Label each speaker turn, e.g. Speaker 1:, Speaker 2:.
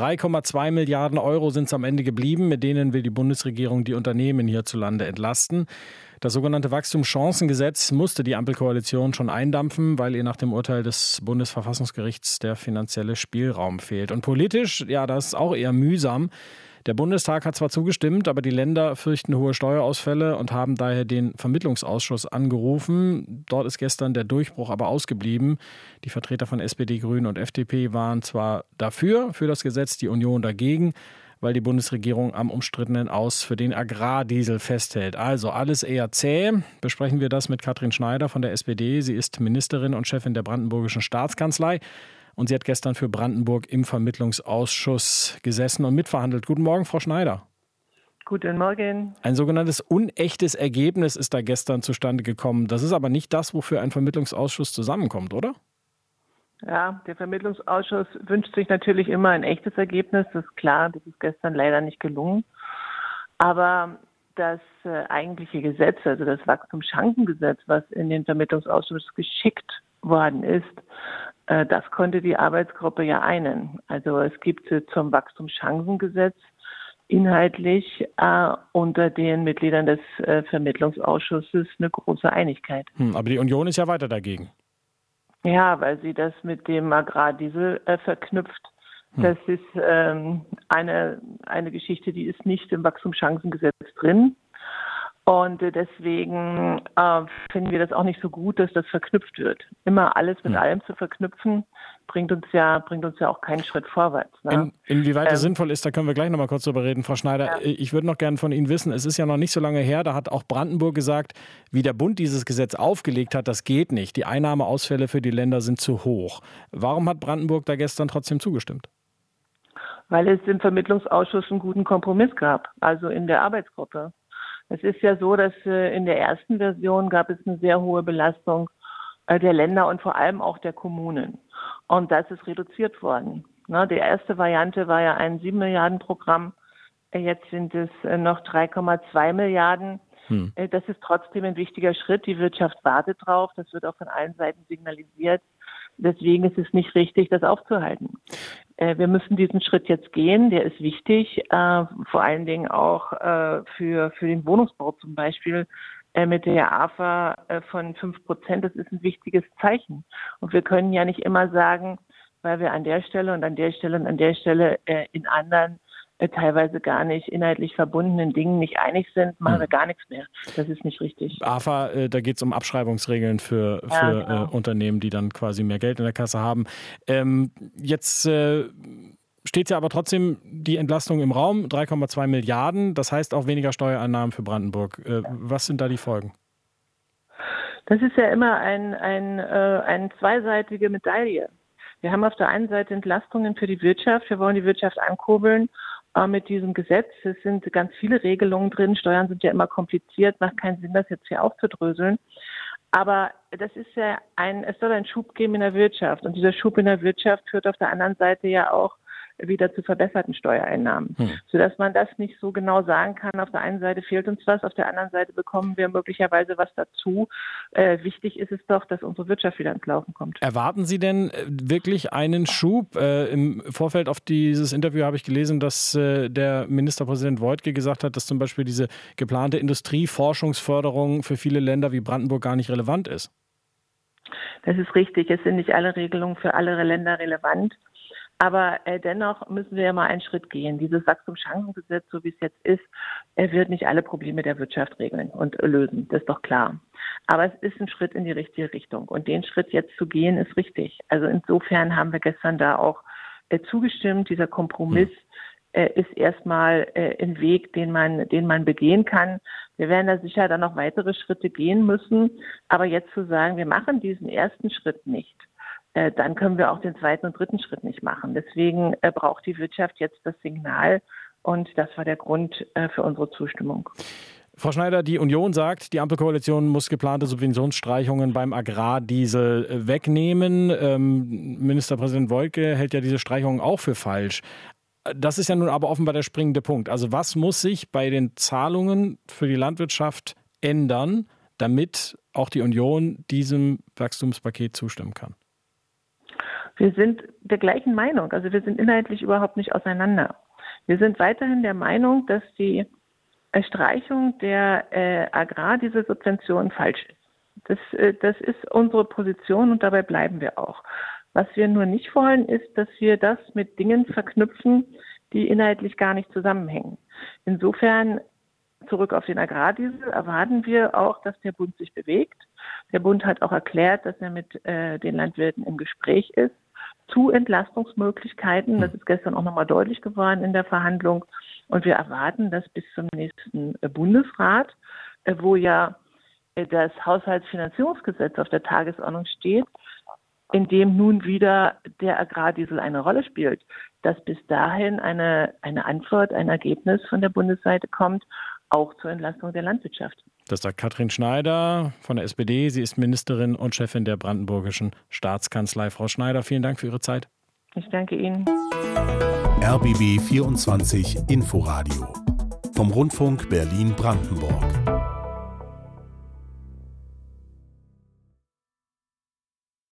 Speaker 1: 3,2 Milliarden Euro sind es am Ende geblieben. Mit denen will die Bundesregierung die Unternehmen hierzulande entlasten. Das sogenannte Wachstumschancengesetz musste die Ampelkoalition schon eindampfen, weil ihr nach dem Urteil des Bundesverfassungsgerichts der finanzielle Spielraum fehlt. Und politisch, ja, das ist auch eher mühsam. Der Bundestag hat zwar zugestimmt, aber die Länder fürchten hohe Steuerausfälle und haben daher den Vermittlungsausschuss angerufen. Dort ist gestern der Durchbruch aber ausgeblieben. Die Vertreter von SPD, Grünen und FDP waren zwar dafür, für das Gesetz, die Union dagegen weil die Bundesregierung am umstrittenen Aus für den Agrardiesel festhält. Also alles eher zäh. Besprechen wir das mit Katrin Schneider von der SPD. Sie ist Ministerin und Chefin der Brandenburgischen Staatskanzlei. Und sie hat gestern für Brandenburg im Vermittlungsausschuss gesessen und mitverhandelt. Guten Morgen, Frau Schneider.
Speaker 2: Guten Morgen.
Speaker 1: Ein sogenanntes unechtes Ergebnis ist da gestern zustande gekommen. Das ist aber nicht das, wofür ein Vermittlungsausschuss zusammenkommt, oder?
Speaker 2: Ja, der Vermittlungsausschuss wünscht sich natürlich immer ein echtes Ergebnis. Das ist klar, das ist gestern leider nicht gelungen. Aber das äh, eigentliche Gesetz, also das Wachstumschancengesetz, was in den Vermittlungsausschuss geschickt worden ist, das konnte die Arbeitsgruppe ja einen. Also es gibt äh, zum Wachstumschancengesetz inhaltlich äh, unter den Mitgliedern des äh, Vermittlungsausschusses eine große Einigkeit.
Speaker 1: Hm, aber die Union ist ja weiter dagegen.
Speaker 2: Ja, weil sie das mit dem Agrardiesel äh, verknüpft. Hm. Das ist ähm, eine, eine Geschichte, die ist nicht im Wachstumschancengesetz drin. Und deswegen äh, finden wir das auch nicht so gut, dass das verknüpft wird. Immer alles mit ja. allem zu verknüpfen, bringt uns ja, bringt uns ja auch keinen Schritt vorwärts.
Speaker 1: Ne? In, inwieweit ähm, das sinnvoll ist, da können wir gleich nochmal kurz drüber reden, Frau Schneider. Ja. Ich würde noch gerne von Ihnen wissen, es ist ja noch nicht so lange her, da hat auch Brandenburg gesagt, wie der Bund dieses Gesetz aufgelegt hat, das geht nicht. Die Einnahmeausfälle für die Länder sind zu hoch. Warum hat Brandenburg da gestern trotzdem zugestimmt?
Speaker 2: Weil es im Vermittlungsausschuss einen guten Kompromiss gab, also in der Arbeitsgruppe. Es ist ja so, dass äh, in der ersten Version gab es eine sehr hohe Belastung äh, der Länder und vor allem auch der Kommunen. Und das ist reduziert worden. Ne, die erste Variante war ja ein 7 Milliarden Programm. Äh, jetzt sind es noch 3,2 Milliarden. Hm. Das ist trotzdem ein wichtiger Schritt. Die Wirtschaft wartet drauf. Das wird auch von allen Seiten signalisiert. Deswegen ist es nicht richtig, das aufzuhalten. Äh, wir müssen diesen Schritt jetzt gehen. Der ist wichtig, äh, vor allen Dingen auch äh, für, für den Wohnungsbau zum Beispiel mit der AFA von fünf Prozent. Das ist ein wichtiges Zeichen. Und wir können ja nicht immer sagen, weil wir an der Stelle und an der Stelle und an der Stelle in anderen teilweise gar nicht inhaltlich verbundenen Dingen nicht einig sind, machen hm. wir gar nichts mehr. Das ist nicht richtig.
Speaker 1: AFA, äh, da geht es um Abschreibungsregeln für, für ja, genau. äh, Unternehmen, die dann quasi mehr Geld in der Kasse haben. Ähm, jetzt äh, steht ja aber trotzdem die Entlastung im Raum, 3,2 Milliarden. Das heißt auch weniger Steuereinnahmen für Brandenburg. Äh, was sind da die Folgen?
Speaker 2: Das ist ja immer ein, ein, äh, eine zweiseitige Medaille. Wir haben auf der einen Seite Entlastungen für die Wirtschaft. Wir wollen die Wirtschaft ankurbeln äh, mit diesem Gesetz. Es sind ganz viele Regelungen drin. Steuern sind ja immer kompliziert, macht keinen Sinn, das jetzt hier aufzudröseln. Aber das ist ja ein, es soll einen Schub geben in der Wirtschaft. Und dieser Schub in der Wirtschaft führt auf der anderen Seite ja auch wieder zu verbesserten Steuereinnahmen, hm. sodass man das nicht so genau sagen kann. Auf der einen Seite fehlt uns was, auf der anderen Seite bekommen wir möglicherweise was dazu. Äh, wichtig ist es doch, dass unsere Wirtschaft wieder ins Laufen kommt.
Speaker 1: Erwarten Sie denn äh, wirklich einen Schub? Äh, Im Vorfeld auf dieses Interview habe ich gelesen, dass äh, der Ministerpräsident Wojtke gesagt hat, dass zum Beispiel diese geplante Industrieforschungsförderung für viele Länder wie Brandenburg gar nicht relevant ist.
Speaker 2: Das ist richtig. Es sind nicht alle Regelungen für alle Länder relevant. Aber äh, dennoch müssen wir ja mal einen Schritt gehen. Dieses Wachstumschancengesetz, so wie es jetzt ist, er wird nicht alle Probleme der Wirtschaft regeln und lösen. Das ist doch klar. Aber es ist ein Schritt in die richtige Richtung. Und den Schritt jetzt zu gehen, ist richtig. Also insofern haben wir gestern da auch äh, zugestimmt. Dieser Kompromiss äh, ist erstmal äh, ein Weg, den man, den man begehen kann. Wir werden da sicher dann noch weitere Schritte gehen müssen. Aber jetzt zu sagen, wir machen diesen ersten Schritt nicht, äh, dann können wir auch den zweiten und dritten Schritt nicht machen. Deswegen äh, braucht die Wirtschaft jetzt das Signal und das war der Grund äh, für unsere Zustimmung.
Speaker 1: Frau Schneider, die Union sagt, die Ampelkoalition muss geplante Subventionsstreichungen beim Agrardiesel wegnehmen. Ähm, Ministerpräsident Wolke hält ja diese Streichungen auch für falsch. Das ist ja nun aber offenbar der springende Punkt. Also was muss sich bei den Zahlungen für die Landwirtschaft ändern, damit auch die Union diesem Wachstumspaket zustimmen kann?
Speaker 2: Wir sind der gleichen Meinung, also wir sind inhaltlich überhaupt nicht auseinander. Wir sind weiterhin der Meinung, dass die Streichung der äh, Agrardieselsubventionen falsch ist. Das, äh, das ist unsere Position und dabei bleiben wir auch. Was wir nur nicht wollen, ist, dass wir das mit Dingen verknüpfen, die inhaltlich gar nicht zusammenhängen. Insofern zurück auf den Agrardiesel erwarten wir auch, dass der Bund sich bewegt. Der Bund hat auch erklärt, dass er mit äh, den Landwirten im Gespräch ist zu Entlastungsmöglichkeiten. Das ist gestern auch nochmal deutlich geworden in der Verhandlung. Und wir erwarten, dass bis zum nächsten äh, Bundesrat, äh, wo ja äh, das Haushaltsfinanzierungsgesetz auf der Tagesordnung steht, in dem nun wieder der Agrardiesel eine Rolle spielt, dass bis dahin eine, eine Antwort, ein Ergebnis von der Bundesseite kommt, auch zur Entlastung der Landwirtschaft.
Speaker 1: Das sagt Katrin Schneider von der SPD. Sie ist Ministerin und Chefin der Brandenburgischen Staatskanzlei. Frau Schneider, vielen Dank für Ihre Zeit.
Speaker 2: Ich danke Ihnen.
Speaker 3: RBB 24 Inforadio vom Rundfunk Berlin-Brandenburg.